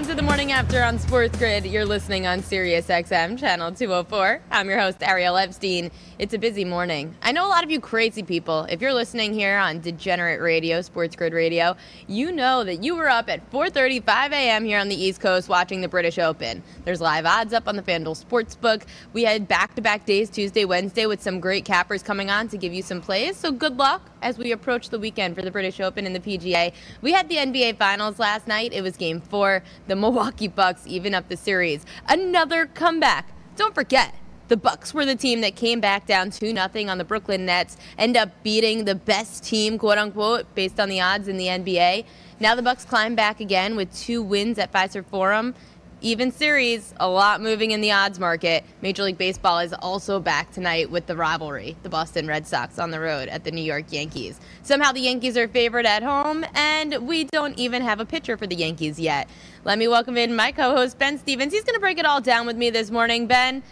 Welcome to the morning after on Sports Grid. You're listening on Sirius XM channel 204. I'm your host Ariel Epstein. It's a busy morning. I know a lot of you crazy people. If you're listening here on Degenerate Radio, Sports Grid Radio, you know that you were up at 4:35 a.m. here on the East Coast watching the British Open. There's live odds up on the FanDuel Sportsbook. We had back-to-back days, Tuesday, Wednesday, with some great cappers coming on to give you some plays. So good luck as we approach the weekend for the British Open and the PGA. We had the NBA Finals last night. It was Game Four. The Milwaukee Bucks even up the series. Another comeback. Don't forget. The Bucks were the team that came back down 2 0 on the Brooklyn Nets, end up beating the best team, quote unquote, based on the odds in the NBA. Now the Bucks climb back again with two wins at Fiserv Forum. Even series, a lot moving in the odds market. Major League Baseball is also back tonight with the rivalry, the Boston Red Sox on the road at the New York Yankees. Somehow the Yankees are favored at home, and we don't even have a pitcher for the Yankees yet. Let me welcome in my co host, Ben Stevens. He's going to break it all down with me this morning. Ben,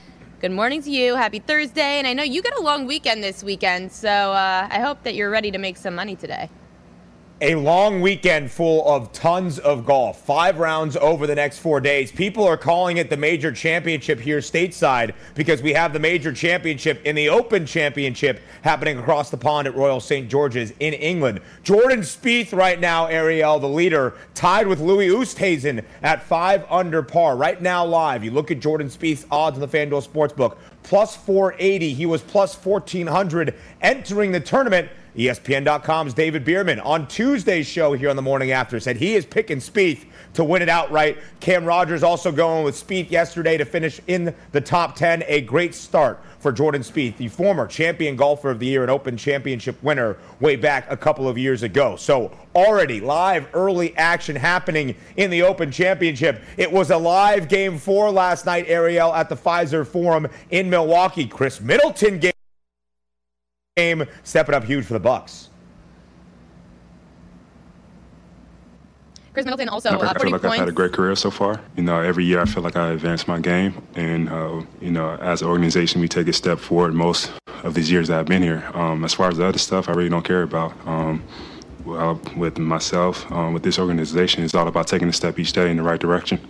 good morning to you. Happy Thursday. And I know you got a long weekend this weekend, so uh, I hope that you're ready to make some money today a long weekend full of tons of golf. Five rounds over the next four days. People are calling it the major championship here stateside because we have the major championship in the Open Championship happening across the pond at Royal St. George's in England. Jordan Spieth right now, Ariel, the leader, tied with Louis Oosthuizen at five under par. Right now live, you look at Jordan Spieth's odds in the FanDuel Sportsbook, plus 480. He was plus 1400 entering the tournament. ESPN.com's David Bierman on Tuesday's show here on the morning after said he is picking Spieth to win it outright. Cam Rogers also going with Spieth yesterday to finish in the top 10. A great start for Jordan Spieth, the former champion golfer of the year and Open Championship winner way back a couple of years ago. So already live early action happening in the Open Championship. It was a live game four last night, Ariel, at the Fiserv Forum in Milwaukee. Khris Middleton game game, stepping up huge for the Bucks. Khris Middleton also. I, uh, I feel like points. I've had a great career so far. You know, every year I feel like I advance my game, and uh, you know, as an organization, we take a step forward most of these years that I've been here. Um, as far as the other stuff, I really don't care about. Um, well, with myself, um, with this organization, it's all about taking a step each day in the right direction.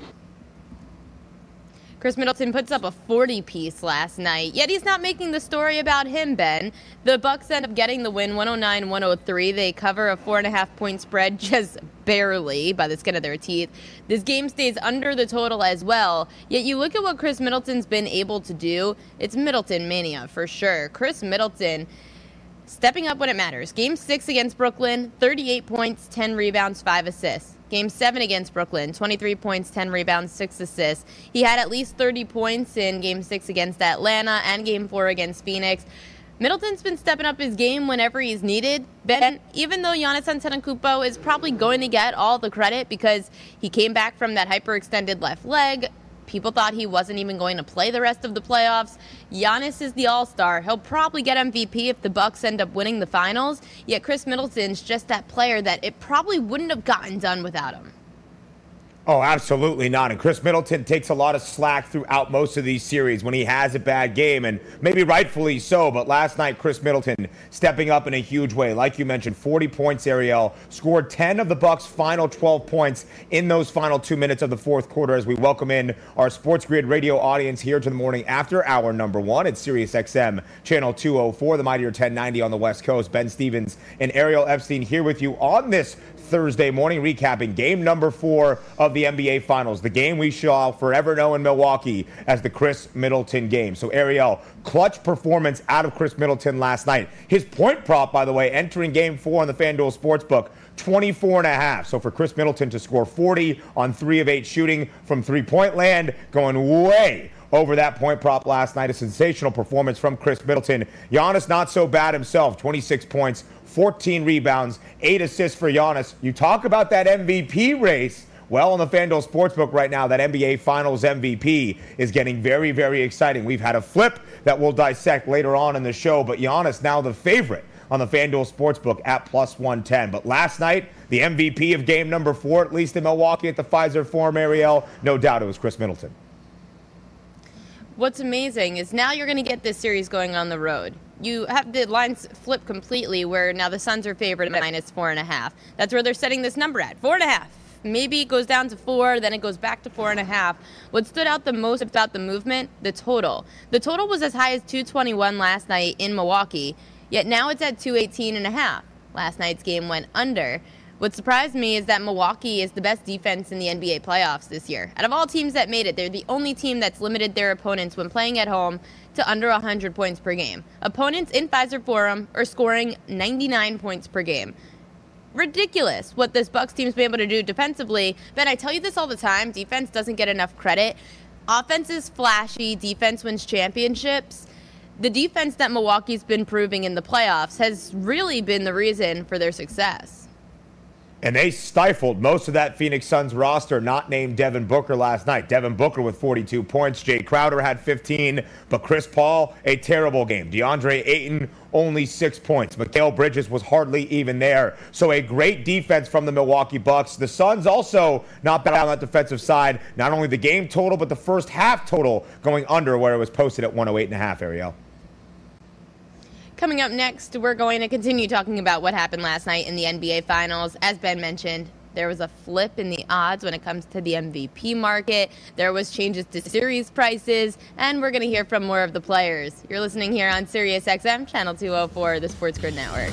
Khris Middleton puts up a 40 piece last night, yet he's not making the story about him, Ben. The Bucks end up getting the win 109 103. They cover a four and a half point spread just barely by the skin of their teeth. This game stays under the total as well. Yet you look at what Khris Middleton's been able to do, it's Middleton mania for sure. Khris Middleton stepping up when it matters. Game six against Brooklyn, 38 points, 10 rebounds, 5 assists. Game seven against Brooklyn, 23 points, 10 rebounds, 6 assists. He had at least 30 points in game six against Atlanta and game four against Phoenix. Middleton's been stepping up his game whenever he's needed. Ben, even though Giannis Antetokounmpo is probably going to get all the credit because he came back from that hyperextended left leg, People thought he wasn't even going to play the rest of the playoffs. Giannis is the all-star. He'll probably get MVP if the Bucks end up winning the finals. Yet Khris Middleton's just that player that it probably wouldn't have gotten done without him. Oh, absolutely not. And Khris Middleton takes a lot of slack throughout most of these series when he has a bad game, and maybe rightfully so. But last night, Khris Middleton stepping up in a huge way. Like you mentioned, 40 points, Ariel scored 10 of the Bucks' final 12 points in those final two minutes of the fourth quarter. As we welcome in our Sports Grid radio audience here to the morning after hour number one at Sirius XM channel 204, the Mightier 1090 on the West Coast. Ben Stevens and Ariel Epstein here with you on this Thursday morning, recapping game number four of the NBA Finals, the game we shall forever know in Milwaukee as the Khris Middleton game. So, Ariel, clutch performance out of Khris Middleton last night. His point prop, by the way, entering game four on the FanDuel Sportsbook. 24 and a half. So for Khris Middleton to score 40 on three of eight shooting from three point land, going way over that point prop last night. A sensational performance from Khris Middleton. Giannis not so bad himself. 26 points, 14 rebounds, eight assists for Giannis. You talk about that MVP race. Well, on the FanDuel Sportsbook right now, that NBA Finals MVP is getting very, very exciting. We've had a flip that we'll dissect later on in the show, but Giannis now the favorite on the FanDuel Sportsbook at plus 110. But last night, the MVP of game number four, at least in Milwaukee at the Fiserv Forum, Ariel, no doubt it was Khris Middleton. What's amazing is now you're going to get this series going on the road. You have the lines flip completely where now the Suns are favored at minus four and a half. That's where they're setting this number at four and a half. Maybe it goes down to four, then it goes back to four and a half. What stood out the most about the movement? The total. The total was as high as 221 last night in Milwaukee, yet now it's at 218 and a half. Last night's game went under. What surprised me is that Milwaukee is the best defense in the NBA playoffs this year. Out of all teams that made it, they're the only team that's limited their opponents when playing at home to under 100 points per game. Opponents in Fiserv Forum are scoring 99 points per game ridiculous what this Bucks team's been able to do defensively. Ben, I tell you this all the time. Defense doesn't get enough credit. Offense is flashy. Defense wins championships. The defense that Milwaukee's been proving in the playoffs has really been the reason for their success. And they stifled most of that Phoenix Suns roster, not named Devin Booker last night. Devin Booker with 42 points. Jae Crowder had 15, but Chris Paul, a terrible game. DeAndre Ayton, only six points. Mikal Bridges was hardly even there. So a great defense from the Milwaukee Bucks. The Suns also not bad on that defensive side. Not only the game total, but the first half total going under where it was posted at 108.5, Ariel. Coming up next, we're going to continue talking about what happened last night in the NBA Finals. As Ben mentioned, there was a flip in the odds when it comes to the MVP market. There was changes to series prices, and we're going to hear from more of the players. You're listening here on SiriusXM, channel 204, the Sports Grid Network.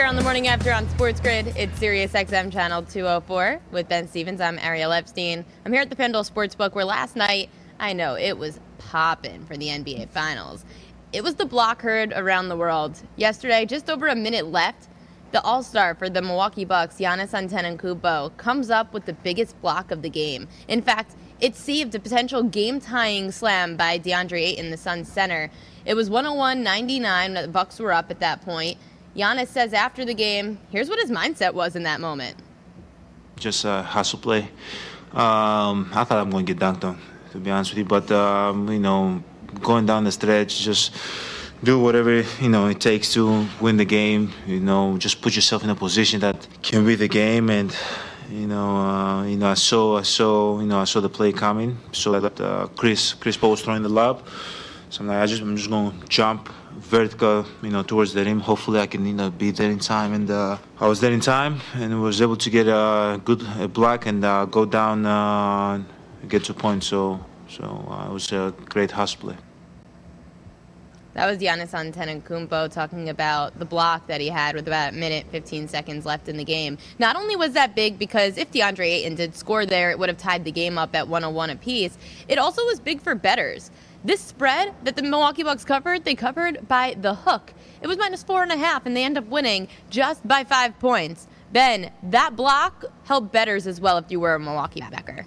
here on the morning after on Sports Grid, it's Sirius XM channel 204 with Ben Stevens. I'm Ariel Epstein. I'm here at the FanDuel Sportsbook where last night, I know, it was popping for the NBA Finals. It was the block heard around the world. Yesterday, just over a minute left, the all-star for the Milwaukee Bucks, Giannis Antetokounmpo, comes up with the biggest block of the game. In fact, it saved a potential game-tying slam by DeAndre Ayton, in the Suns center. It was 101-99. The Bucks were up at that point. Giannis says after the game, here's what his mindset was in that moment. Just a hustle play. Um, I thought I'm going to get dunked on, to be honest with you. But, um, you know, going down the stretch, just do whatever, you know, it takes to win the game. You know, just put yourself in a position that can win the game. And, you know, uh, you know, I saw, I saw, you know, I saw the play coming. So that uh, Chris, Chris Paul was throwing the lob. So I'm like, I just, I'm just going to jump vertical, you know, towards the rim. Hopefully, I can, you know, be there in time. And uh, I was there in time, and was able to get a good block and uh, go down, uh, get to point. So, so uh, it was a great hustle play. That was Giannis Antetokounmpo talking about the block that he had with about a minute 15 seconds left in the game. Not only was that big because if DeAndre Ayton did score there, it would have tied the game up at 101 apiece. It also was big for bettors. This spread that the Milwaukee Bucks covered, they covered by the hook. It was minus four and a half, and they end up winning just by five points. Ben, that block helped bettors as well if you were a Milwaukee backer.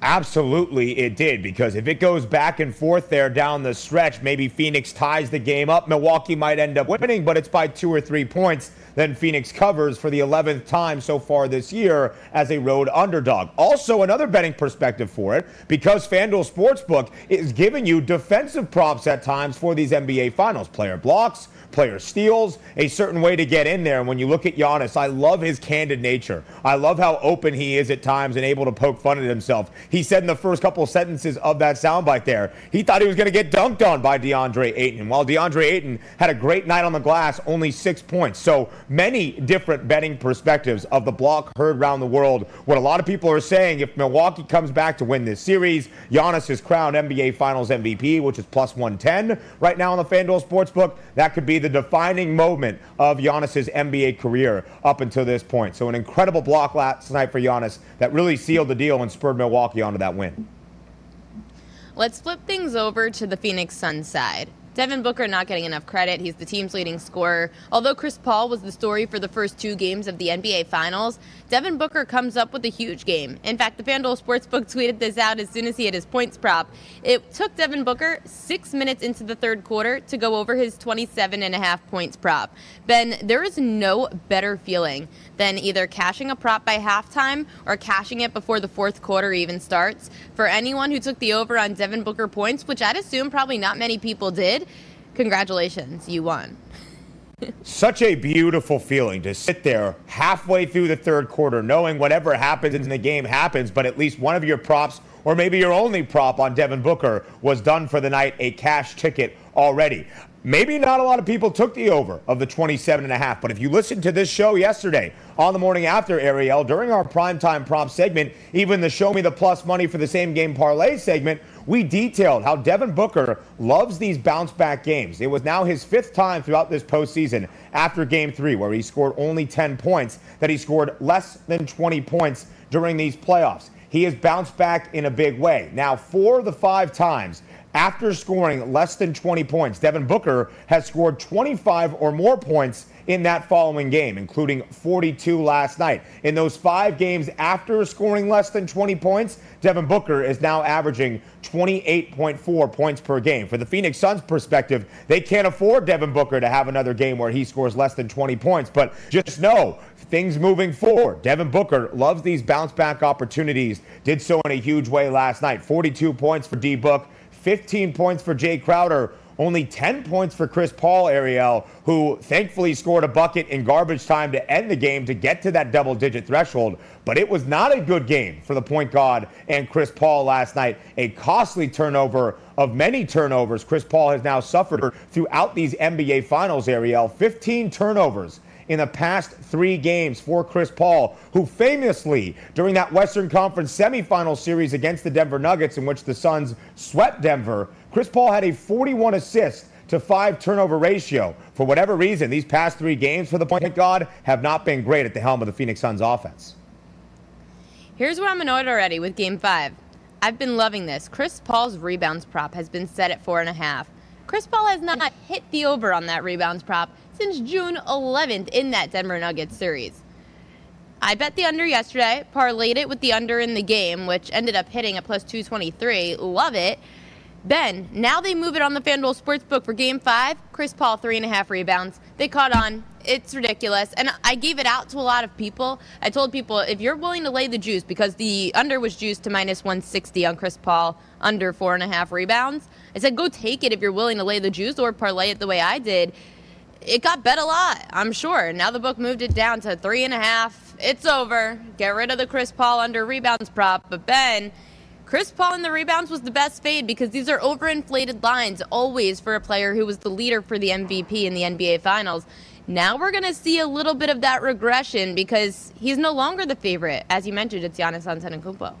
Absolutely, it did because if it goes back and forth there down the stretch, maybe Phoenix ties the game up. Milwaukee might end up winning, but it's by two or three points. Then Phoenix covers for the 11th time so far this year as a road underdog. Also, another betting perspective for it because FanDuel Sportsbook is giving you defensive props at times for these NBA Finals. Player blocks, player steals, a certain way to get in there. And when you look at Giannis, I love his candid nature. I love how open he is at times and able to poke fun at himself. He said in the first couple sentences of that soundbite there, he thought he was going to get dunked on by DeAndre Ayton. While DeAndre Ayton had a great night on the glass, only six points. So many different betting perspectives of the block heard around the world. What a lot of people are saying, if Milwaukee comes back to win this series, Giannis is crowned NBA Finals MVP, which is plus 110 right now on the FanDuel Sportsbook. That could be the defining moment of Giannis's NBA career up until this point. So an incredible block last night for Giannis that really sealed the deal and spurred Milwaukee onto that win. Let's flip things over to the Phoenix Suns side. Devin Booker not getting enough credit. He's the team's leading scorer. Although Chris Paul was the story for the first two games of the NBA Finals, Devin Booker comes up with a huge game. In fact, the FanDuel Sportsbook tweeted this out as soon as he had his points prop. It took Devin Booker six minutes into the third quarter to go over his 27 and a half points prop. Ben, there is no better feeling than either cashing a prop by halftime or cashing it before the fourth quarter even starts. For anyone who took the over on Devin Booker points, which I'd assume probably not many people did, congratulations, you won. Such a beautiful feeling to sit there halfway through the third quarter, knowing whatever happens in the game happens, but at least one of your props, or maybe your only prop on Devin Booker, was done for the night, a cash ticket already. Maybe not a lot of people took the over of the 27 and a half, but if you listened to this show yesterday on the morning after Ariel during our primetime prop segment, even the show me the plus money for the same game parlay segment, we detailed how Devin Booker loves these bounce back games. It was now his fifth time throughout this postseason after game three, where he scored only 10 points, that he scored less than 20 points during these playoffs. He has bounced back in a big way. Now, four of the five times after scoring less than 20 points, Devin Booker has scored 25 or more points in that following game, including 42 last night. In those five games after scoring less than 20 points, Devin Booker is now averaging 28.4 points per game. For the Phoenix Suns' perspective, they can't afford Devin Booker to have another game where he scores less than 20 points. But just know, things moving forward. Devin Booker loves these bounce back opportunities. Did so in a huge way last night. 42 points for D Book. 15 points for Jae Crowder, only 10 points for Chris Paul, Ariel, who thankfully scored a bucket in garbage time to end the game to get to that double digit threshold. But it was not a good game for the point guard and Chris Paul last night. A costly turnover of many turnovers Chris Paul has now suffered throughout these NBA Finals, Ariel. 15 turnovers in the past three games for Chris Paul, who famously, during that Western Conference semifinal series against the Denver Nuggets, in which the Suns swept Denver, Chris Paul had a 41 assist to five turnover ratio. For whatever reason, these past three games for the point guard have not been great at the helm of the Phoenix Suns offense. Here's where I'm annoyed already with game five. I've been loving this. Chris Paul's rebounds prop has been set at four and a half. Chris Paul has not hit the over on that rebounds prop since June 11th in that Denver Nuggets series. I bet the under yesterday, parlayed it with the under in the game, which ended up hitting at plus 223. Love it. Ben, now they move it on the FanDuel Sportsbook for game five. Chris Paul, three and a half rebounds. They caught on. It's ridiculous. And I gave it out to a lot of people. I told people if you're willing to lay the juice, because the under was juiced to minus 160 on Chris Paul, under four and a half rebounds, I said go take it if you're willing to lay the juice or parlay it the way I did it got bet a lot, I'm sure. Now the book moved it down to three and a half. It's over. Get rid of the Chris Paul under rebounds prop. But Ben, Chris Paul in the rebounds was the best fade because these are overinflated lines always for a player who was the leader for the MVP in the NBA Finals. Now we're going to see a little bit of that regression because he's no longer the favorite. As you mentioned, it's Giannis Antetokounmpo.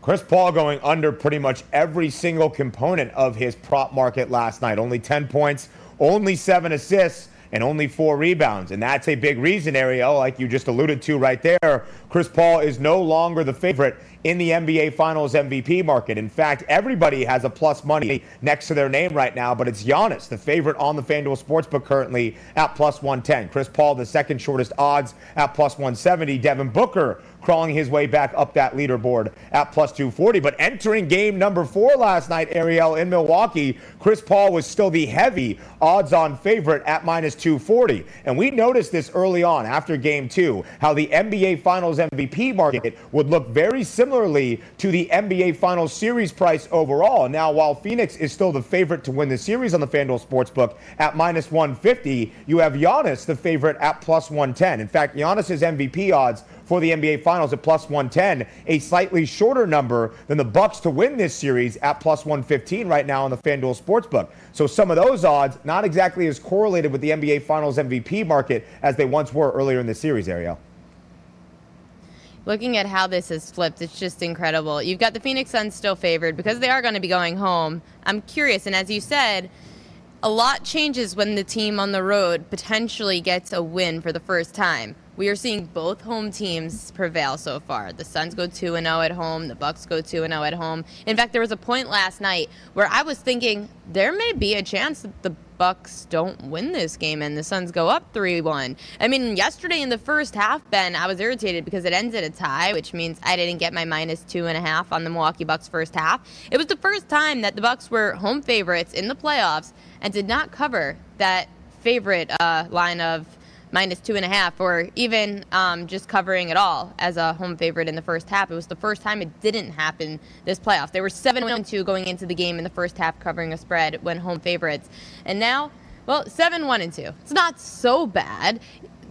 Chris Paul going under pretty much every single component of his prop market last night. Only 10 points, only seven assists and only four rebounds. And that's a big reason, Ariel, like you just alluded to right there. Chris Paul is no longer the favorite in the NBA Finals MVP market. In fact, everybody has a plus money next to their name right now, but it's Giannis, the favorite on the FanDuel Sportsbook currently at plus 110. Chris Paul, the second shortest odds at plus 170. Devin Booker crawling his way back up that leaderboard at plus 240. But entering game number four last night, Ariel, in Milwaukee, Chris Paul was still the heavy odds on favorite at minus 240. And we noticed this early on after game two, how the NBA Finals MVP market would look very similarly to the NBA Finals series price overall. Now, while Phoenix is still the favorite to win the series on the FanDuel Sportsbook at minus 150, you have Giannis, the favorite, at plus 110. In fact, Giannis's MVP odds for the NBA Finals at plus 110, a slightly shorter number than the Bucks to win this series at plus 115 right now on the FanDuel Sportsbook. So some of those odds not exactly as correlated with the NBA Finals MVP market as they once were earlier in the series, Ariel. Looking at how this has flipped, it's just incredible. You've got the Phoenix Suns still favored because they are going to be going home. I'm curious, and as you said, a lot changes when the team on the road potentially gets a win for the first time. We are seeing both home teams prevail so far. The Suns go 2 0 at home, the Bucks go 2 0 at home. In fact, there was a point last night where I was thinking there may be a chance that the Bucks don't win this game and the Suns go up 3-1. I mean, yesterday in the first half, Ben, I was irritated because it ends in a tie, which means I didn't get my minus two and a half on the Milwaukee Bucks first half. It was the first time that the Bucks were home favorites in the playoffs and did not cover that favorite uh, line of minus two and a half, or even um, just covering it all as a home favorite in the first half. It was the first time it didn't happen this playoff. They were 7 1 2 going into the game in the first half, covering a spread when home favorites. And now, well, 7 1 and 2. It's not so bad.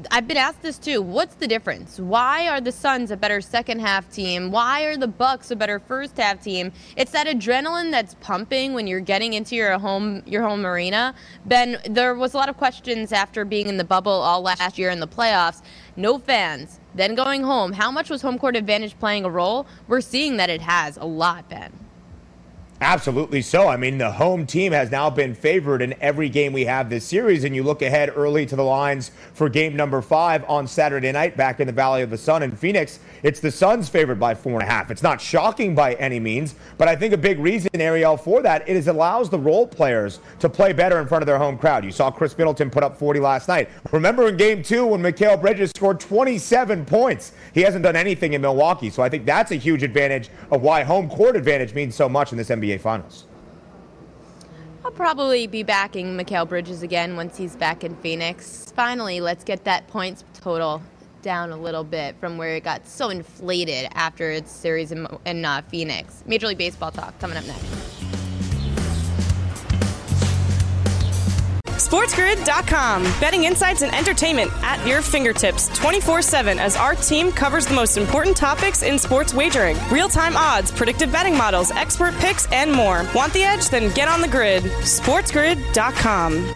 I've been asked this too. What's the difference? Why are the Suns a better second half team? Why are the Bucks a better first half team? It's that adrenaline that's pumping when you're getting into your home your home arena. Ben, there was a lot of questions after being in the bubble all last year in the playoffs. No fans. Then going home. How much was home court advantage playing a role? We're seeing that it has a lot, Ben. Absolutely so. I mean, the home team has now been favored in every game we have this series. And you look ahead early to the lines for game number five on Saturday night back in the Valley of the Sun in Phoenix. It's the Suns favored by four and a half. It's not shocking by any means, but I think a big reason, Ariel, for that is it allows the role players to play better in front of their home crowd. You saw Khris Middleton put up 40 last night. Remember in game two when Mikal Bridges scored 27 points? He hasn't done anything in Milwaukee. So I think that's a huge advantage of why home court advantage means so much in this NBA Finals. I'll probably be backing Mikal Bridges again once he's back in Phoenix. Finally, let's get that points total down a little bit from where it got so inflated after its series in, in uh, Phoenix. Major League Baseball talk coming up next. SportsGrid.com. Betting insights and entertainment at your fingertips 24 7 as our team covers the most important topics in sports wagering real time odds, predictive betting models, expert picks, and more. Want the edge? Then get on the grid. SportsGrid.com.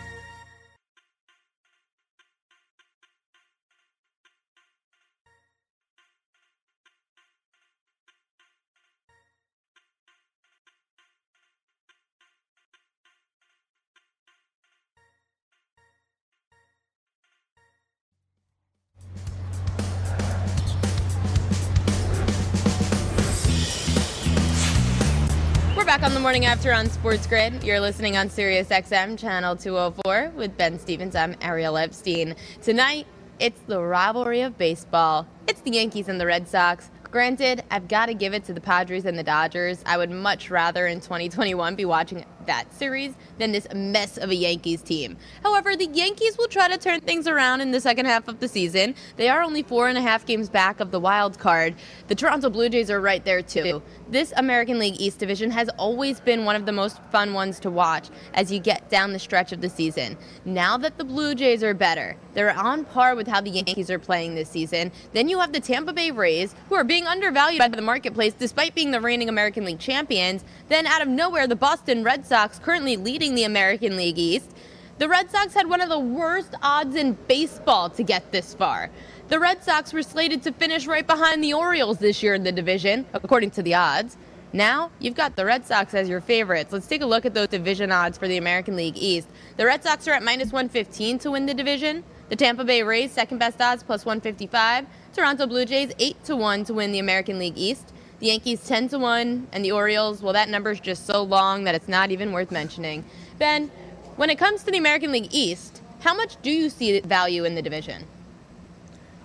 back on the morning after on Sports Grid. You're listening on Sirius XM channel 204 with Ben Stevens. I'm Ariel Epstein. Tonight, it's the rivalry of baseball. It's the Yankees and the Red Sox. Granted, I've got to give it to the Padres and the Dodgers. I would much rather in 2021 be watching that series than this mess of a Yankees team. However, the Yankees will try to turn things around in the second half of the season. They are only four and a half games back of the wild card. The Toronto Blue Jays are right there too. This American League East division has always been one of the most fun ones to watch as you get down the stretch of the season. Now that the Blue Jays are better, they're on par with how the Yankees are playing this season. Then you have the Tampa Bay Rays, who are being undervalued by the marketplace despite being the reigning American League champions. Then out of nowhere, the Boston Red Sox, currently leading the American League East. The Red Sox had one of the worst odds in baseball to get this far. The Red Sox were slated to finish right behind the Orioles this year in the division, according to the odds. Now, you've got the Red Sox as your favorites. Let's take a look at those division odds for the American League East. The Red Sox are at minus 115 to win the division. The Tampa Bay Rays, second best odds, plus 155. Toronto Blue Jays, 8 to 1 to win the American League East. The Yankees, 10 to 1. And the Orioles, well, that number is just so long that it's not even worth mentioning. Ben, when it comes to the American League East, how much do you see value in the division?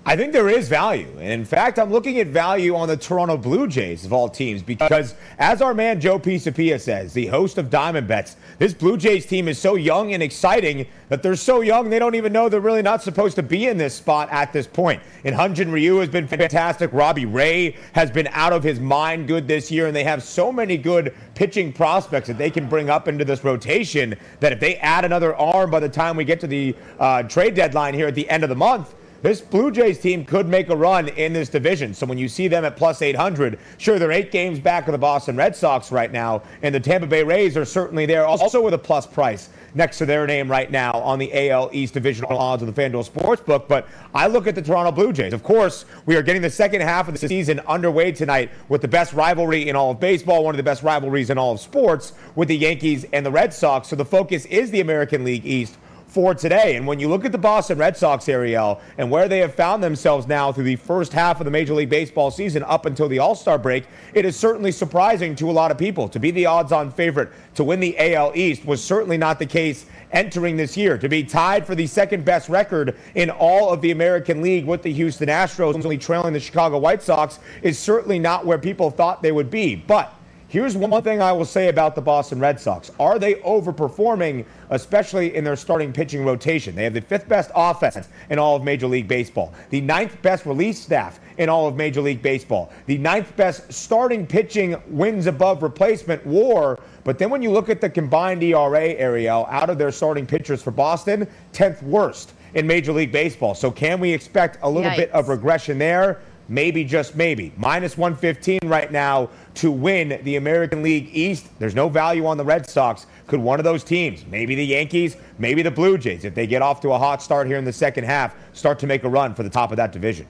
I think there is value. In fact, I'm looking at value on the Toronto Blue Jays of all teams because, as our man Joe Pisapia says, the host of Diamond Bets, this Blue Jays team is so young and exciting that they're so young they don't even know they're really not supposed to be in this spot at this point. And Hyun-Jin Ryu has been fantastic. Robbie Ray has been out of his mind good this year, and they have so many good pitching prospects that they can bring up into this rotation that if they add another arm by the time we get to the uh, trade deadline here at the end of the month, this Blue Jays team could make a run in this division. So when you see them at plus 800, sure, they're eight games back of the Boston Red Sox right now, and the Tampa Bay Rays are certainly there, also with a plus price next to their name right now on the AL East divisional odds of the FanDuel Sportsbook. But I look at the Toronto Blue Jays. Of course, we are getting the second half of the season underway tonight with the best rivalry in all of baseball, one of the best rivalries in all of sports with the Yankees and the Red Sox. So the focus is the American League East for today. And when you look at the Boston Red Sox, Ariel, and where they have found themselves now through the first half of the Major League Baseball season up until the All Star break, it is certainly surprising to a lot of people. To be the odds on favorite to win the AL East was certainly not the case entering this year. To be tied for the second best record in all of the American League with the Houston Astros, only trailing the Chicago White Sox, is certainly not where people thought they would be. But Here's one thing I will say about the Boston Red Sox. Are they overperforming, especially in their starting pitching rotation? They have the fifth best offense in all of Major League Baseball, the ninth best relief staff in all of Major League Baseball, the ninth best starting pitching wins above replacement war. But then when you look at the combined ERA, Ariel, out of their starting pitchers for Boston, 10th worst in Major League Baseball. So can we expect a little Yikes. bit of regression there? Maybe just maybe. Minus 115 right now to win the American League East. There's no value on the Red Sox. Could one of those teams, maybe the Yankees, maybe the Blue Jays, if they get off to a hot start here in the second half, start to make a run for the top of that division?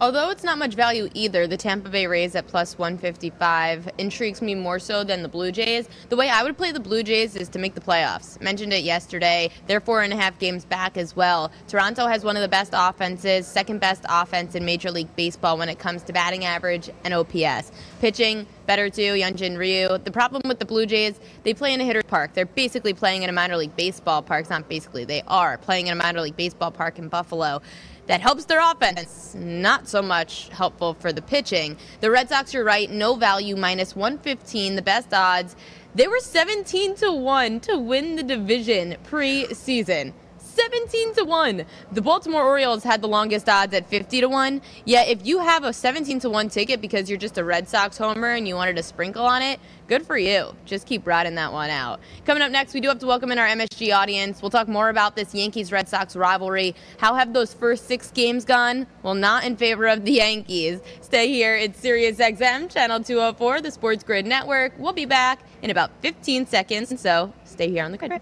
Although it's not much value either, the Tampa Bay Rays at plus 155 intrigues me more so than the Blue Jays. The way I would play the Blue Jays is to make the playoffs. Mentioned it yesterday. They're four and a half games back as well. Toronto has one of the best offenses, second best offense in Major League Baseball when it comes to batting average and OPS. Pitching, better too, Hyun-Jin Ryu. The problem with the Blue Jays, they play in a hitter's park. They're basically playing in a minor league baseball park. It's not basically, they are playing in a minor league baseball park in Buffalo that helps their offense, not so much helpful for the pitching. The Red Sox, you're right, no value, minus 115, the best odds. They were 17 to 1 to win the division preseason. 17 to 1. The Baltimore Orioles had the longest odds at 50 to 1. Yet if you have a 17 to 1 ticket because you're just a Red Sox homer and you wanted to sprinkle on it, good for you. Just keep riding that one out. Coming up next, we do have to welcome in our MSG audience. We'll talk more about this Yankees Red Sox rivalry. How have those first six games gone? Well, not in favor of the Yankees. Stay here. It's Sirius XM, Channel 204, the Sports Grid Network. We'll be back in about 15 seconds, And so stay here on the grid.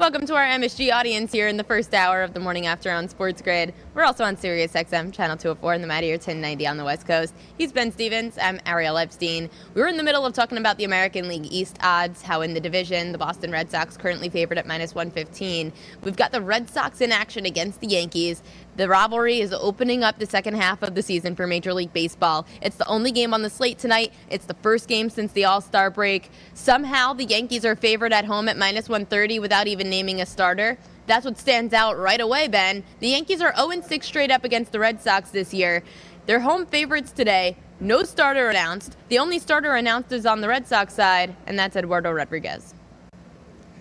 Welcome to our MSG audience here in the first hour of the morning after on Sports Grid. We're also on Sirius XM, Channel 204, and the Mightier 1090 on the West Coast. He's Ben Stevens. I'm Ariel Epstein. We were in the middle of talking about the American League East odds, how in the division, the Boston Red Sox currently favored at minus 115. We've got the Red Sox in action against the Yankees. The rivalry is opening up the second half of the season for Major League Baseball. It's the only game on the slate tonight. It's the first game since the All Star break. Somehow, the Yankees are favored at home at minus 130 without even naming a starter. That's what stands out right away, Ben. The Yankees are 0 6 straight up against the Red Sox this year. They're home favorites today. No starter announced. The only starter announced is on the Red Sox side, and that's Eduardo Rodriguez.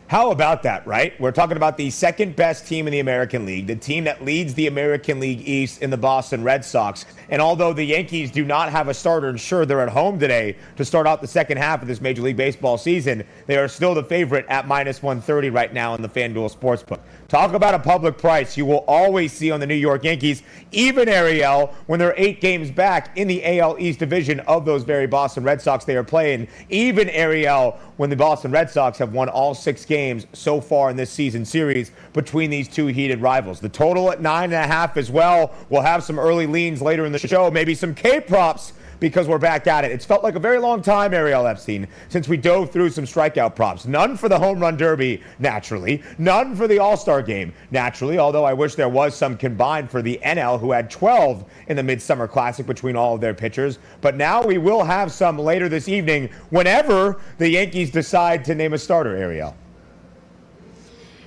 How about that, right? We're talking about the second best team in the American League, the team that leads the American League East in the Boston Red Sox. And although the Yankees do not have a starter, and sure, they're at home today to start out the second half of this Major League Baseball season, they are still the favorite at minus 130 right now in the FanDuel Sportsbook. Talk about a public price you will always see on the New York Yankees, even Ariel, when they're eight games back in the AL East division of those very Boston Red Sox they are playing. Even Ariel, when the Boston Red Sox have won all six games so far in this season series between these two heated rivals. The total at nine and a half as well. We'll have some early leans later in the show, maybe some K props because we're back at it. It's felt like a very long time, Ariel Epstein, since we dove through some strikeout props. None for the home run derby, naturally. None for the All Star game, naturally, although I wish there was some combined for the NL, who had 12 in the Midsummer Classic between all of their pitchers. But now we will have some later this evening whenever the Yankees decide to name a starter, Ariel.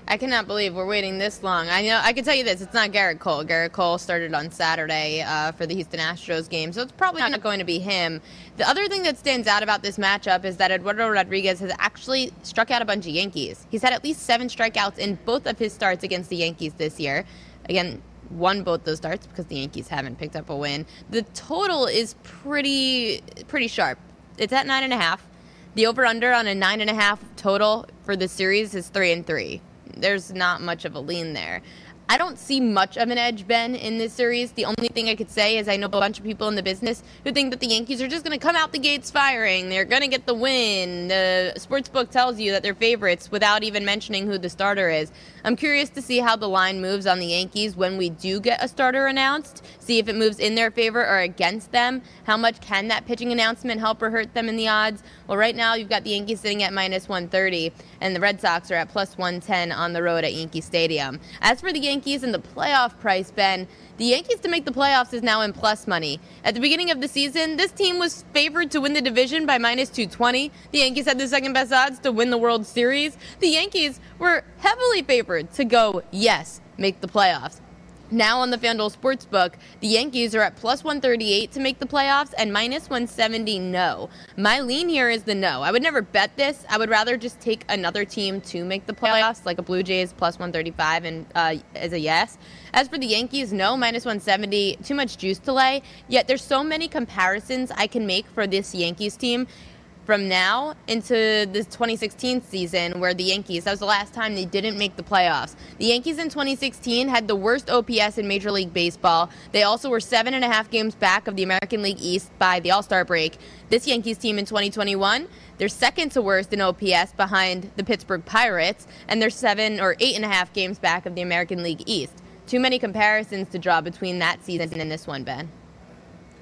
I cannot believe we're waiting this long. I know I can tell you this: it's not Gerrit Cole. Gerrit Cole started on Saturday uh, for the Houston Astros game, so it's probably not going to be him. The other thing that stands out about this matchup is that Eduardo Rodriguez has actually struck out a bunch of Yankees. He's had at least seven strikeouts in both of his starts against the Yankees this year. Again, won both those starts because the Yankees haven't picked up a win. The total is pretty pretty sharp. It's at nine and a half. The over under on a nine and a half total for the series is three and three. There's not much of a lean there. I don't see much of an edge, Ben, in this series. The only thing I could say is I know a bunch of people in the business who think that the Yankees are just going to come out the gates firing. They're going to get the win. The sportsbook tells you that they're favorites without even mentioning who the starter is. I'm curious to see how the line moves on the Yankees when we do get a starter announced, see if it moves in their favor or against them. How much can that pitching announcement help or hurt them in the odds? Well, right now you've got the Yankees sitting at minus 130, and the Red Sox are at plus 110 on the road at Yankee Stadium. As for the Yankees, Yankees and the playoff price, Ben, the Yankees to make the playoffs is now in plus money. At the beginning of the season, this team was favored to win the division by minus 220. The Yankees had the second best odds to win the World Series. The Yankees were heavily favored to go, yes, make the playoffs. Now on the FanDuel Sportsbook, the Yankees are at plus 138 to make the playoffs and minus 170 no. My lean here is the no. I would never bet this. I would rather just take another team to make the playoffs, like a Blue Jays plus 135 and uh, as a yes. As for the Yankees, no, minus 170, too much juice to lay. Yet there's so many comparisons I can make for this Yankees team from now into the 2016 season where the Yankees, that was the last time they didn't make the playoffs. The Yankees in 2016 had the worst OPS in Major League Baseball. They also were seven and a half games back of the American League East by the All Star break. This Yankees team in 2021, they're second to worst in OPS behind the Pittsburgh Pirates, and they're seven or eight and a half games back of the American League East. Too many comparisons to draw between that season and this one, Ben.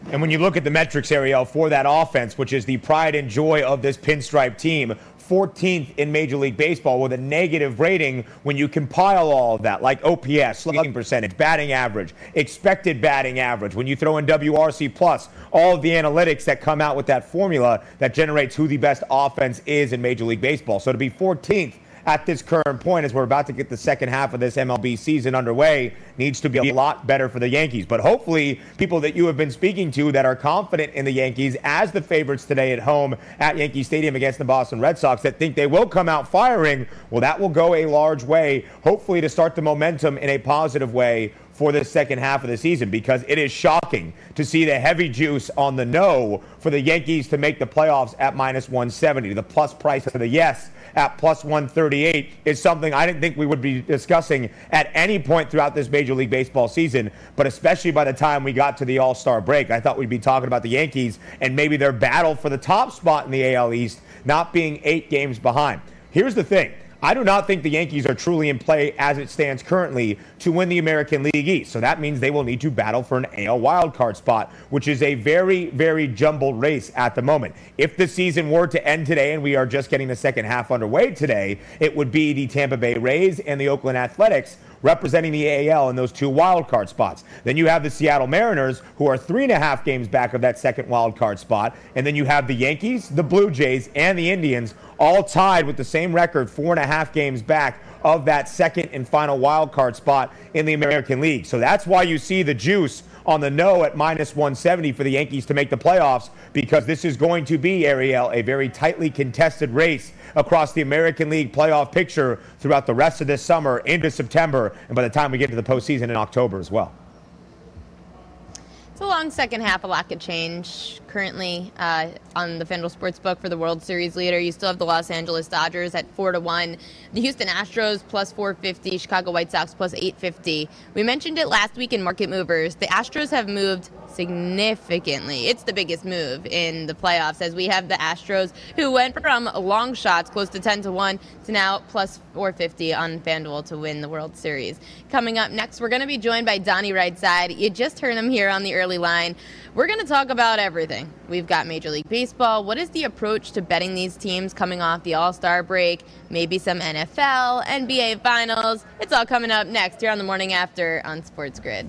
And when you look at the metrics, Ariel, for that offense, which is the pride and joy of this pinstripe team, 14th in Major League Baseball with a negative rating when you compile all of that, like OPS, slugging percentage, batting average, expected batting average. When you throw in WRC plus, all of the analytics that come out with that formula that generates who the best offense is in Major League Baseball. So to be 14th at this current point as we're about to get the second half of this MLB season underway needs to be a lot better for the Yankees. But hopefully, people that you have been speaking to that are confident in the Yankees as the favorites today at home at Yankee Stadium against the Boston Red Sox that think they will come out firing, well, that will go a large way, hopefully, to start the momentum in a positive way for the second half of the season because it is shocking to see the heavy juice on the no for the Yankees to make the playoffs at minus 170. The plus price for the yes at plus 138 is something I didn't think we would be discussing at any point throughout this Major League Baseball season, but especially by the time we got to the All Star break. I thought we'd be talking about the Yankees and maybe their battle for the top spot in the AL East not being eight games behind. Here's the thing I do not think the Yankees are truly in play as it stands currently to win the American League East. So that means they will need to battle for an AL wildcard spot, which is a very, very jumbled race at the moment. If the season were to end today and we are just getting the second half underway today, it would be the Tampa Bay Rays and the Oakland Athletics representing the AL in those two wild card spots. Then you have the Seattle Mariners, who are three and a half games back of that second wild card spot. And then you have the Yankees, the Blue Jays, and the Indians all tied with the same record, four and a half games back of that second and final wild card spot in the American League. So that's why you see the juice on the no at minus 170 for the Yankees to make the playoffs because this is going to be, Ariel, a very tightly contested race across the American League playoff picture throughout the rest of this summer into September and by the time we get to the postseason in October as well. It's a long second half. A lot could change. Currently, uh, on the FanDuel Sportsbook for the World Series leader, you still have the Los Angeles Dodgers at four to one, the Houston Astros plus 450, Chicago White Sox plus 850. We mentioned it last week in Market Movers. The Astros have moved significantly. It's the biggest move in the playoffs as we have the Astros who went from long shots close to 10 to 1 to now plus 450 on FanDuel to win the World Series. Coming up next, we're going to be joined by Donnie Rightside. You just heard him here on the early line. We're going to talk about everything. We've got Major League Baseball. What is the approach to betting these teams coming off the All Star break? Maybe some NFL, NBA Finals. It's all coming up next here on the morning after on Sports Grid.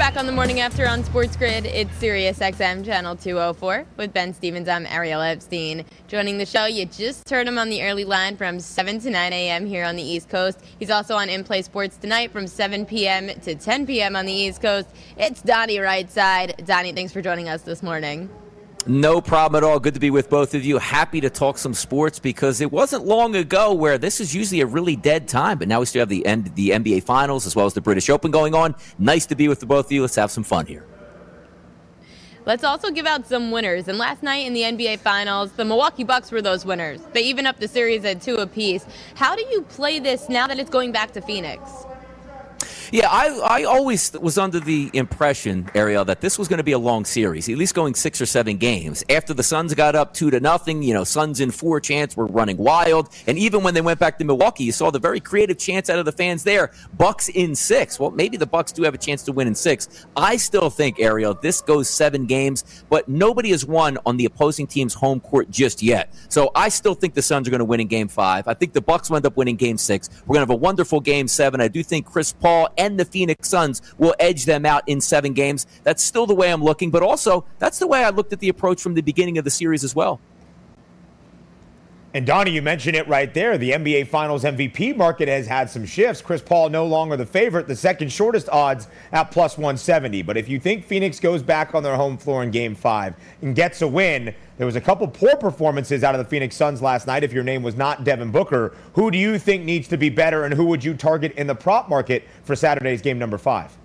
back on the morning after on Sports Grid. It's Sirius XM Channel 204 with Ben Stevens. I'm Ariel Epstein. Joining the show, you just heard him on the early line from 7 to 9 a.m. here on the East Coast. He's also on In Play Sports tonight from 7 p.m. to 10 p.m. on the East Coast. It's Donnie Rightside. Donnie, thanks for joining us this morning. No problem at all. Good to be with both of you. Happy to talk some sports because it wasn't long ago where this is usually a really dead time, but now we still have the end, the NBA Finals as well as the British Open going on. Nice to be with the both of you. Let's have some fun here. Let's also give out some winners. And last night in the NBA Finals, the Milwaukee Bucks were those winners. They even up the series at two apiece. How do you play this now that it's going back to Phoenix? Yeah, I, I always was under the impression, Ariel, that this was going to be a long series, at least going six or seven games. After the Suns got up two to nothing, you know, Suns in four chants were running wild. And even when they went back to Milwaukee, you saw the very creative chants out of the fans there. Bucks in six. Well, maybe the Bucks do have a chance to win in six. I still think, Ariel, this goes seven games, but nobody has won on the opposing team's home court just yet. So I still think the Suns are going to win in game five. I think the Bucks will end up winning game six. We're going to have a wonderful game seven. I do think Chris Paul and the Phoenix Suns will edge them out in seven games. That's still the way I'm looking, but also that's the way I looked at the approach from the beginning of the series as well. And Donnie, you mentioned it right there. The NBA Finals MVP market has had some shifts. Chris Paul no longer the favorite, the second shortest odds at plus 170. But if you think Phoenix goes back on their home floor in game five and gets a win, there was a couple poor performances out of the Phoenix Suns last night. If your name was not Devin Booker, who do you think needs to be better and who would you target in the prop market for Saturday's game number five?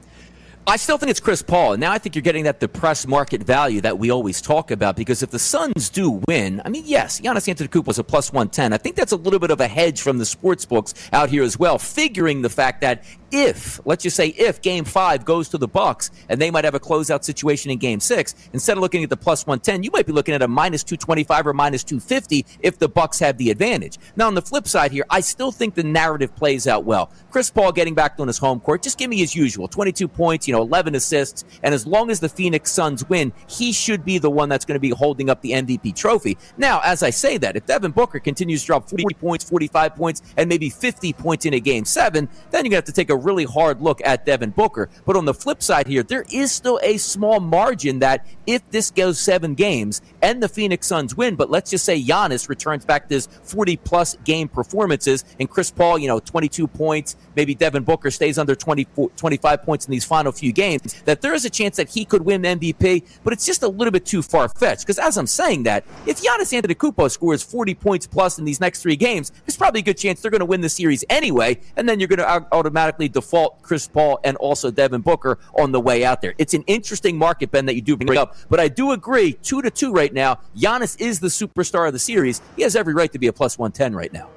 I still think it's Chris Paul. And now I think you're getting that depressed market value that we always talk about because if the Suns do win, I mean, yes, Giannis Antetokounmpo was a plus 110. I think that's a little bit of a hedge from the sports books out here as well, figuring the fact that if, let's just say, if game five goes to the Bucks and they might have a closeout situation in game six, instead of looking at the plus 110, you might be looking at a minus 225 or minus 250 if the Bucks have the advantage. Now, on the flip side here, I still think the narrative plays out well. Chris Paul getting back on his home court, just give me his usual 22 points, you know, 11 assists. And as long as the Phoenix Suns win, he should be the one that's going to be holding up the MVP trophy. Now, as I say that, if Devin Booker continues to drop 40 points, 45 points, and maybe 50 points in a game seven, then you're going to have to take a really hard look at Devin Booker. But on the flip side here, there is still a small margin that if this goes seven games and the Phoenix Suns win, but let's just say Giannis returns back to his 40 plus game performances and Chris Paul, you know, 22 points, maybe Devin Booker stays under 20, 25 points in these final few games, that there is a chance that he could win MVP, but it's just a little bit too far fetched. Because as I'm saying that, if Giannis Antetokounmpo scores 40 points plus in these next three games, there's probably a good chance they're going to win the series anyway, and then you're going to automatically default Chris Paul and also Devin Booker on the way out there. It's an interesting market, Ben, that you do bring up, but I do agree, two to two right now. Giannis is the superstar of the series. He has every right to be a plus 110 right now.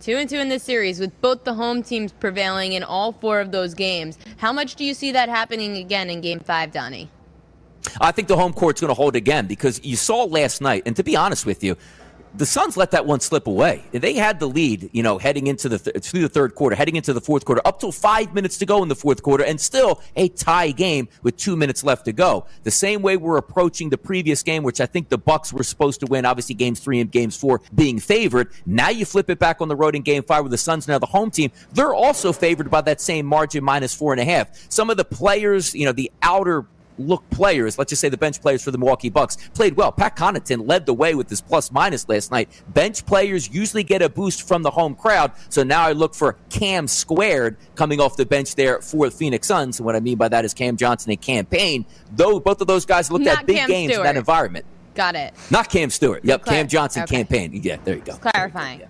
Two and two in this series, with both the home teams prevailing in all four of those games. How much do you see that happening again in Game Five, Donnie? I think the home court's going to hold again because you saw last night, and to be honest with you, the Suns let that one slip away. They had the lead, you know, heading into the th- through the third quarter, heading into the fourth quarter, up till five minutes to go in the fourth quarter, and still a tie game with two minutes left to go. The same way we're approaching the previous game, which I think the Bucks were supposed to win. Obviously, games three and games four being favored. Now you flip it back on the road in game five with the Suns now the home team. They're also favored by that same margin, minus four and a half. Some of the players, you know, the outer look players, let's just say the bench players for the Milwaukee Bucks, played well. Pat Connaughton led the way with his plus minus last night. Bench players usually get a boost from the home crowd. So now I look for Cam squared coming off the bench there for the Phoenix Suns. And what I mean by that is Cam Johnson and Cam Payne. Though both of those guys looked Not at big Cam games Stewart. in that environment. Got it. Not Cam Stewart. Yep, Clar- Cam Johnson, okay. Cam Payne. Yeah, there you go. Clarifying.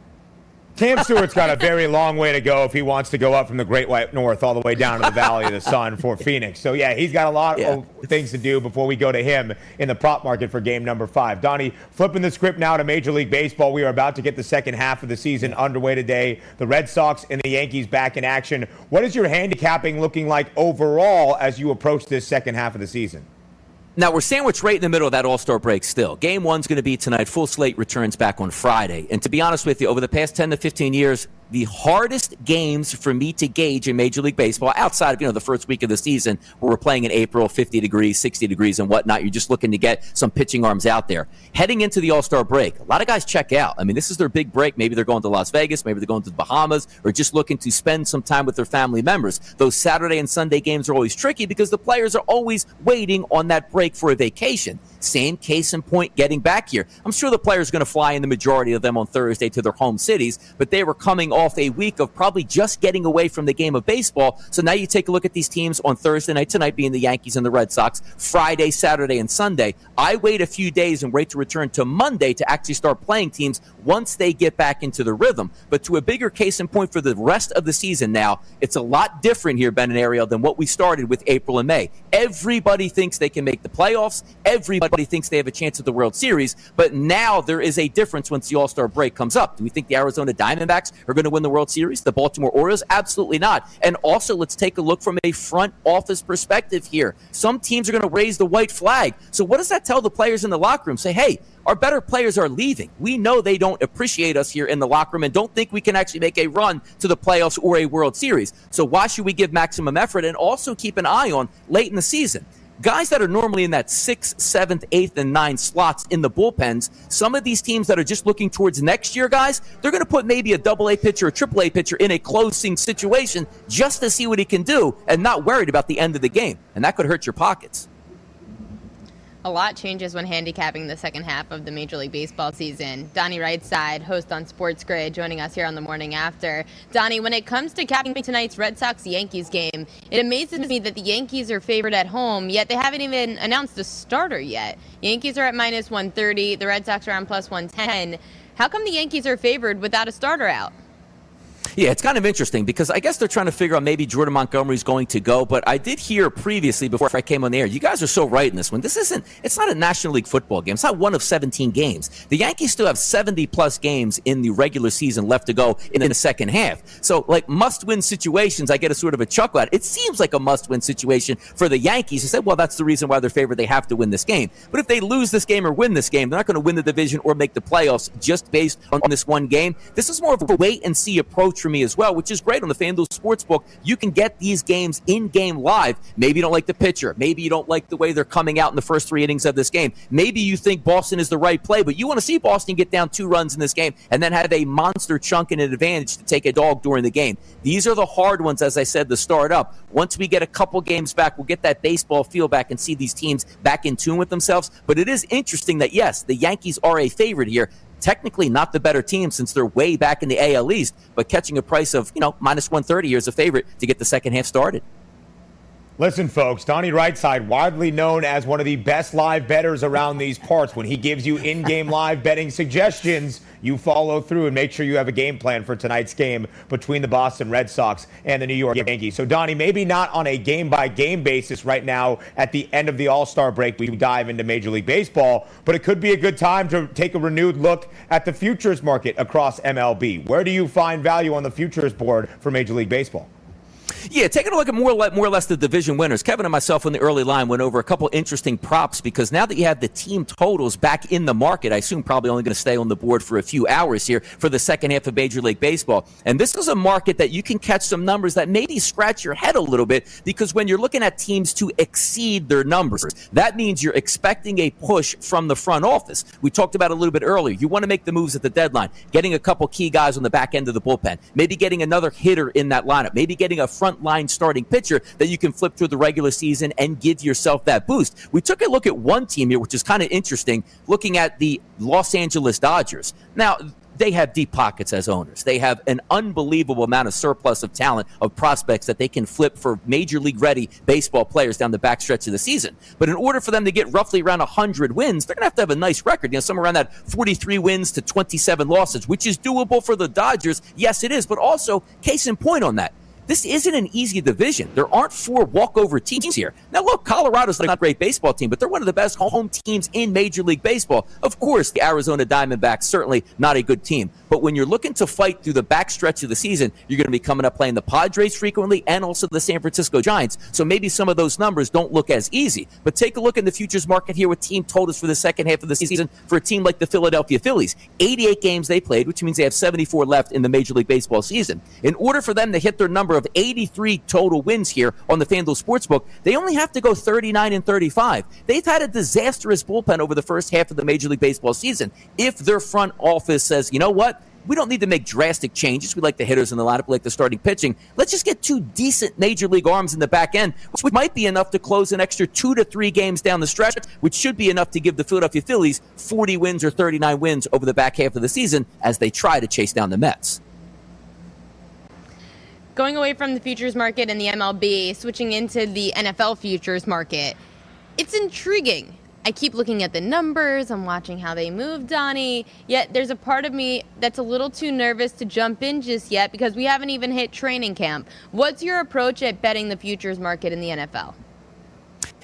Cam Stewart's got a very long way to go if he wants to go up from the Great White North all the way down to the Valley of the Sun for Phoenix. So, yeah, he's got a lot Yeah. of things to do before we go to him in the prop market for game number five. Donnie, flipping the script now to Major League Baseball. We are about to get the second half of the season underway today. The Red Sox and the Yankees back in action. What is your handicapping looking like overall as you approach this second half of the season? Now we're sandwiched right in the middle of that All Star break still. Game one's going to be tonight. Full slate returns back on Friday. And to be honest with you, over the past 10 to 15 years, the hardest games for me to gauge in Major League Baseball outside of, you know, the first week of the season where we're playing in April, 50 degrees, 60 degrees and whatnot. You're just looking to get some pitching arms out there. Heading into the All-Star break, a lot of guys check out. I mean, this is their big break. Maybe they're going to Las Vegas, maybe they're going to the Bahamas or just looking to spend some time with their family members. Those Saturday and Sunday games are always tricky because the players are always waiting on that break for a vacation. Same case in point getting back here. I'm sure the players are going to fly in the majority of them on Thursday to their home cities, but they were coming off a week of probably just getting away from the game of baseball. So now you take a look at these teams on Thursday night, tonight being the Yankees and the Red Sox, Friday, Saturday, and Sunday. I wait a few days and wait to return to Monday to actually start playing teams once they get back into the rhythm. But to a bigger case in point for the rest of the season now, it's a lot different here, Ben and Ariel, than what we started with April and May. Everybody thinks they can make the playoffs. Everybody thinks they have a chance at the World Series. But now there is a difference once the All Star break comes up. Do we think the Arizona Diamondbacks are going to win the World Series? The Baltimore Orioles? Absolutely not. And also, let's take a look from a front office perspective here. Some teams are going to raise the white flag. So, what does that tell the players in the locker room? Say, hey, our better players are leaving. We know they don't appreciate us here in the locker room and don't think we can actually make a run to the playoffs or a World Series. So why should we give maximum effort and also keep an eye on late in the season? Guys that are normally in that sixth, seventh, eighth, and ninth slots in the bullpens, some of these teams that are just looking towards next year, guys, they're going to put maybe a double A pitcher, a triple A pitcher in a closing situation just to see what he can do and not worried about the end of the game. And that could hurt your pockets. A lot changes when handicapping the second half of the Major League Baseball season. Donnie Rightside, host on Sports Grid, joining us here on the morning after. Donnie, when it comes to capping tonight's Red Sox Yankees game, it amazes me that the Yankees are favored at home, yet they haven't even announced a starter yet. Yankees are at minus 130, the Red Sox are on plus 110. How come the Yankees are favored without a starter out? Yeah, it's kind of interesting because I guess they're trying to figure out maybe Jordan Montgomery's going to go. But I did hear previously before I came on the air, you guys are so right in this one. This isn't, it's not a National League football game. It's not one of 17 games. The Yankees still have 70 plus games in the regular season left to go in, the second half. So, like must win situations, I get a sort of a chuckle at. It seems like a must win situation for the Yankees. You said, well, that's the reason why they're favored. They have to win this game. But if they lose this game or win this game, they're not going to win the division or make the playoffs just based on this one game. This is more of a wait and see approach for me as well, which is great on the FanDuel Sportsbook. You can get these games in game live. Maybe you don't like the pitcher. Maybe you don't like the way they're coming out in the first three innings of this game. Maybe you think Boston is the right play, but you want to see Boston get down two runs in this game and then have a monster chunk and an advantage to take a dog during the game. These are the hard ones, as I said, to start up. Once we get a couple games back, we'll get that baseball feel back and see these teams back in tune with themselves. But it is interesting that, yes, the Yankees are a favorite here technically not the better team since they're way back in the AL East, but catching a price of, you know, minus 130 here is a favorite to get the second half started. Listen, folks, Donnie Rightside, widely known as one of the best live bettors around these parts. When he gives you in game live betting suggestions, you follow through and make sure you have a game plan for tonight's game between the Boston Red Sox and the New York Yankees. So, Donnie, maybe not on a game by game basis right now at the end of the All Star break, we dive into Major League Baseball, but it could be a good time to take a renewed look at the futures market across MLB. Where do you find value on the futures board for Major League Baseball? Yeah, taking a look at more, more or less the division winners. Kevin and myself in the early line went over a couple interesting props because now that you have the team totals back in the market, I assume probably only going to stay on the board for a few hours here for the second half of Major League Baseball. And this is a market that you can catch some numbers that maybe scratch your head a little bit because when you're looking at teams to exceed their numbers, that means you're expecting a push from the front office. We talked about a little bit earlier. You want to make the moves at the deadline, getting a couple key guys on the back end of the bullpen, maybe getting another hitter in that lineup, maybe getting a front line starting pitcher that you can flip through the regular season and give yourself that boost. We took a look at one team here, which is kind of interesting, looking at the Los Angeles Dodgers. Now, they have deep pockets as owners. They have an unbelievable amount of surplus of talent, of prospects that they can flip for major league ready baseball players down the backstretch of the season. But in order for them to get roughly around 100 wins, they're going to have to have a nice record. You know, somewhere around that 43 wins to 27 losses, which is doable for the Dodgers. Yes, it is. But also, case in point on that, this isn't an easy division. There aren't four walkover teams here. Now, look, Colorado's not a great baseball team, but they're one of the best home teams in Major League Baseball. Of course, the Arizona Diamondbacks, certainly not a good team. But when you're looking to fight through the backstretch of the season, you're going to be coming up playing the Padres frequently and also the San Francisco Giants. So maybe some of those numbers don't look as easy. But take a look in the futures market here with team totals for the second half of the season for a team like the Philadelphia Phillies. 88 games they played, which means they have 74 left in the Major League Baseball season. In order for them to hit their number of 83 total wins here on the FanDuel Sportsbook, they only have to go 39 and 35. They've had a disastrous bullpen over the first half of the Major League Baseball season. If their front office says, you know what? We don't need to make drastic changes. We like the hitters in the lineup, we like the starting pitching. Let's just get two decent major league arms in the back end, which might be enough to close an extra two to three games down the stretch, which should be enough to give the Philadelphia Phillies 40 wins or 39 wins over the back half of the season as they try to chase down the Mets. Going away from the futures market and the MLB, switching into the NFL futures market, it's intriguing. I keep looking at the numbers, I'm watching how they move, Donnie. Yet there's a part of me that's a little too nervous to jump in just yet because we haven't even hit training camp. What's your approach at betting the futures market in the NFL?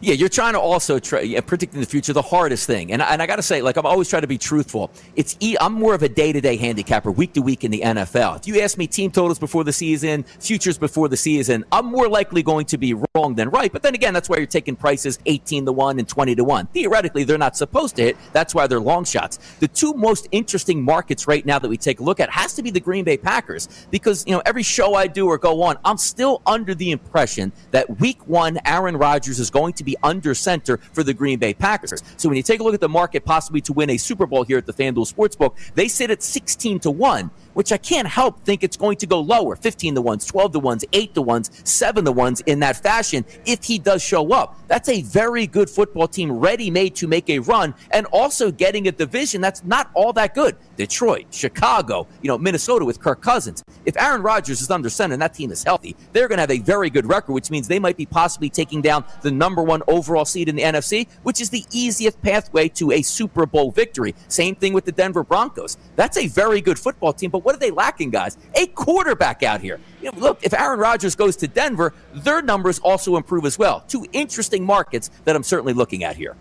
Yeah, you're trying to also try, yeah, predicting the future, the hardest thing. And, and I got to say, like, I'm always trying to be truthful. It's e- I'm more of a day to day handicapper, week to week in the NFL. If you ask me team totals before the season, futures before the season, I'm more likely going to be wrong than right. But then again, that's why you're taking prices 18 to 1 and 20 to 1. Theoretically, they're not supposed to hit. That's why they're long shots. The two most interesting markets right now that we take a look at has to be the Green Bay Packers because, you know, every show I do or go on, I'm still under the impression that week one, Aaron Rodgers is going to be under center for the Green Bay Packers. So when you take a look at the market possibly to win a Super Bowl here at the FanDuel Sportsbook, they sit at 16 to 1 which I can't help think it's going to go lower 15 to 1s, 12 to 1s, 8 to 1s, 7 to 1s in that fashion if he does show up. That's a very good football team ready made to make a run and also getting a division that's not all that good. Detroit, Chicago, you know, Minnesota with Kirk Cousins. If Aaron Rodgers is under center and that team is healthy, they're going to have a very good record, which means they might be possibly taking down the number one overall seed in the NFC, which is the easiest pathway to a Super Bowl victory. Same thing with the Denver Broncos. That's a very good football team, but what are they lacking, guys? A quarterback out here. You know, look, if Aaron Rodgers goes to Denver, their numbers also improve as well. Two interesting markets that I'm certainly looking at here.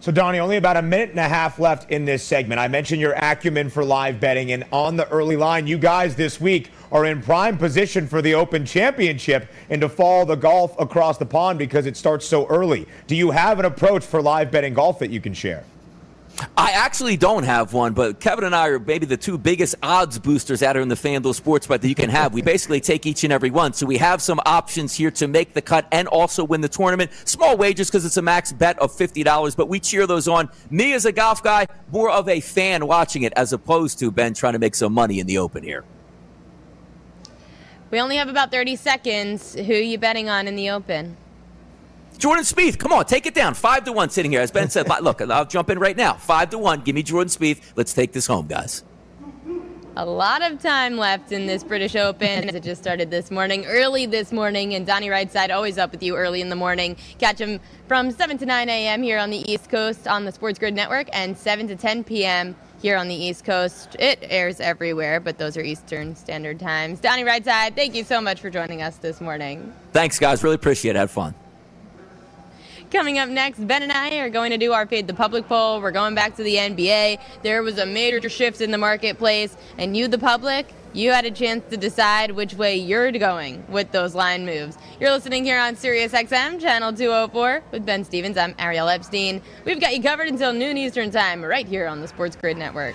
So, Donnie, only about a minute and a half left in this segment. I mentioned your acumen for live betting, and on the early line, you guys this week are in prime position for the Open Championship and to follow the golf across the pond because it starts so early. Do you have an approach for live betting golf that you can share? I actually don't have one, but Kevin and I are maybe the two biggest odds boosters out there in the FanDuel sports bet that you can have. We basically take each and every one. So we have some options here to make the cut and also win the tournament. Small wagers because it's a max bet of $50, but we cheer those on. Me as a golf guy, more of a fan watching it as opposed to Ben trying to make some money in the open here. We only have about 30 seconds. Who are you betting on in the open? Jordan Spieth, come on, take it down. Five to one sitting here. As Ben said, look, I'll jump in right now. Five to one. Give me Jordan Spieth. Let's take this home, guys. A lot of time left in this British Open. It just started this morning, early this morning, and Donnie Rightside always up with you early in the morning. Catch him from 7 to 9 a.m. here on the East Coast on the Sports Grid Network, and 7 to 10 p.m. here on the East Coast. It airs everywhere, but those are Eastern Standard Times. Donnie Rightside, thank you so much for joining us this morning. Thanks, guys. Really appreciate it. Had fun. Coming up next, Ben and I are going to do our Fade the Public poll. We're going back to the NBA. There was a major shift in the marketplace, and you, the public, you had a chance to decide which way you're going with those line moves. You're listening here on Sirius XM, channel 204, with Ben Stevens. I'm Ariel Epstein. We've got you covered until noon Eastern Time, right here on the Sports Grid Network.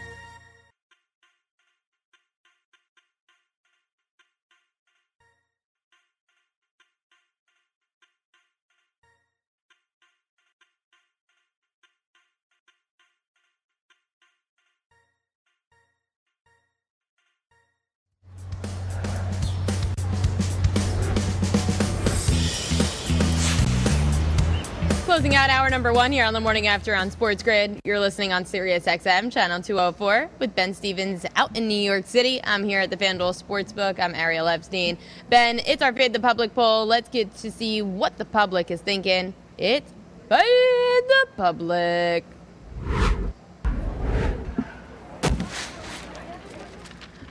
Closing out hour number one here on the morning after on Sports Grid. You're listening on Sirius XM, channel 204, with Ben Stevens out in New York City. I'm here at the FanDuel Sportsbook. I'm Ariel Epstein. Ben, it's our Fade the Public poll. Let's get to see what the public is thinking. It's Fade the Public.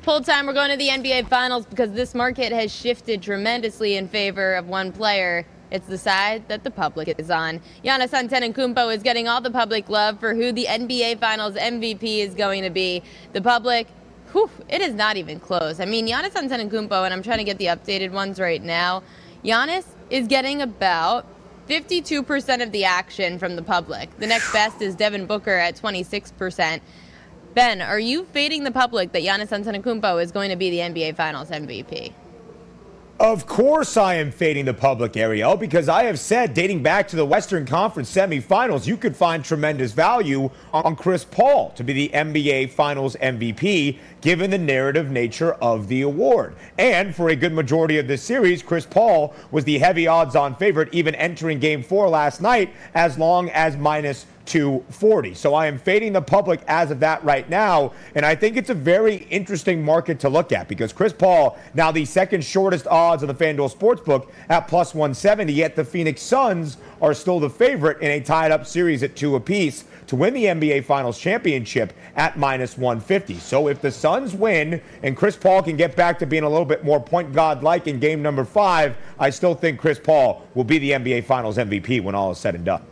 Poll time, we're going to the NBA Finals because this market has shifted tremendously in favor of one player. It's the side that the public is on. Giannis Antetokounmpo is getting all the public love for who the NBA Finals MVP is going to be. The public, whew, it is not even close. I mean, Giannis Antetokounmpo, and I'm trying to get the updated ones right now. Giannis is getting about 52% of the action from the public. The next best is Devin Booker at 26%. Ben, are you fading the public that Giannis Antetokounmpo is going to be the NBA Finals MVP? Of course, I am fading the public, Ariel, because I have said, dating back to the Western Conference semifinals, you could find tremendous value on Chris Paul to be the NBA Finals MVP, given the narrative nature of the award. And for a good majority of this series, Chris Paul was the heavy odds on favorite, even entering game four last night, as long as minus 240. So I am fading the public as of that right now. And I think it's a very interesting market to look at because Chris Paul, now the second shortest odds of the FanDuel Sportsbook at plus 170, yet the Phoenix Suns are still the favorite in a tied up series at two apiece to win the NBA Finals championship at minus 150. So if the Suns win and Chris Paul can get back to being a little bit more point god like in game number five, I still think Chris Paul will be the NBA Finals MVP when all is said and done.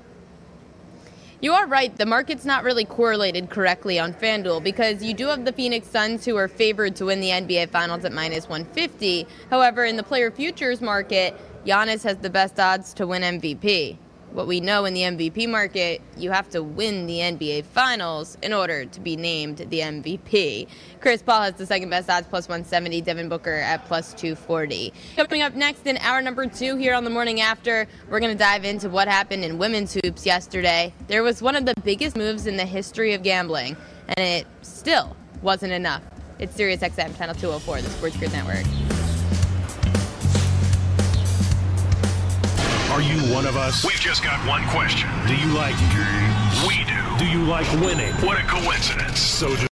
You are right. The market's not really correlated correctly on FanDuel because you do have the Phoenix Suns who are favored to win the NBA Finals at minus 150. However, in the player futures market, Giannis has the best odds to win MVP what we know in the MVP market, you have to win the NBA Finals in order to be named the MVP. Chris Paul has the second best odds, plus 170. Devin Booker at plus 240. Coming up next in hour number two here on the morning after, we're going to dive into what happened in women's hoops yesterday. There was one of the biggest moves in the history of gambling, and it still wasn't enough. It's SiriusXM channel 204, the Sports Grid Network. Are you one of us? We've just got one question. Do you like games? We do. Do you like winning? What a coincidence. So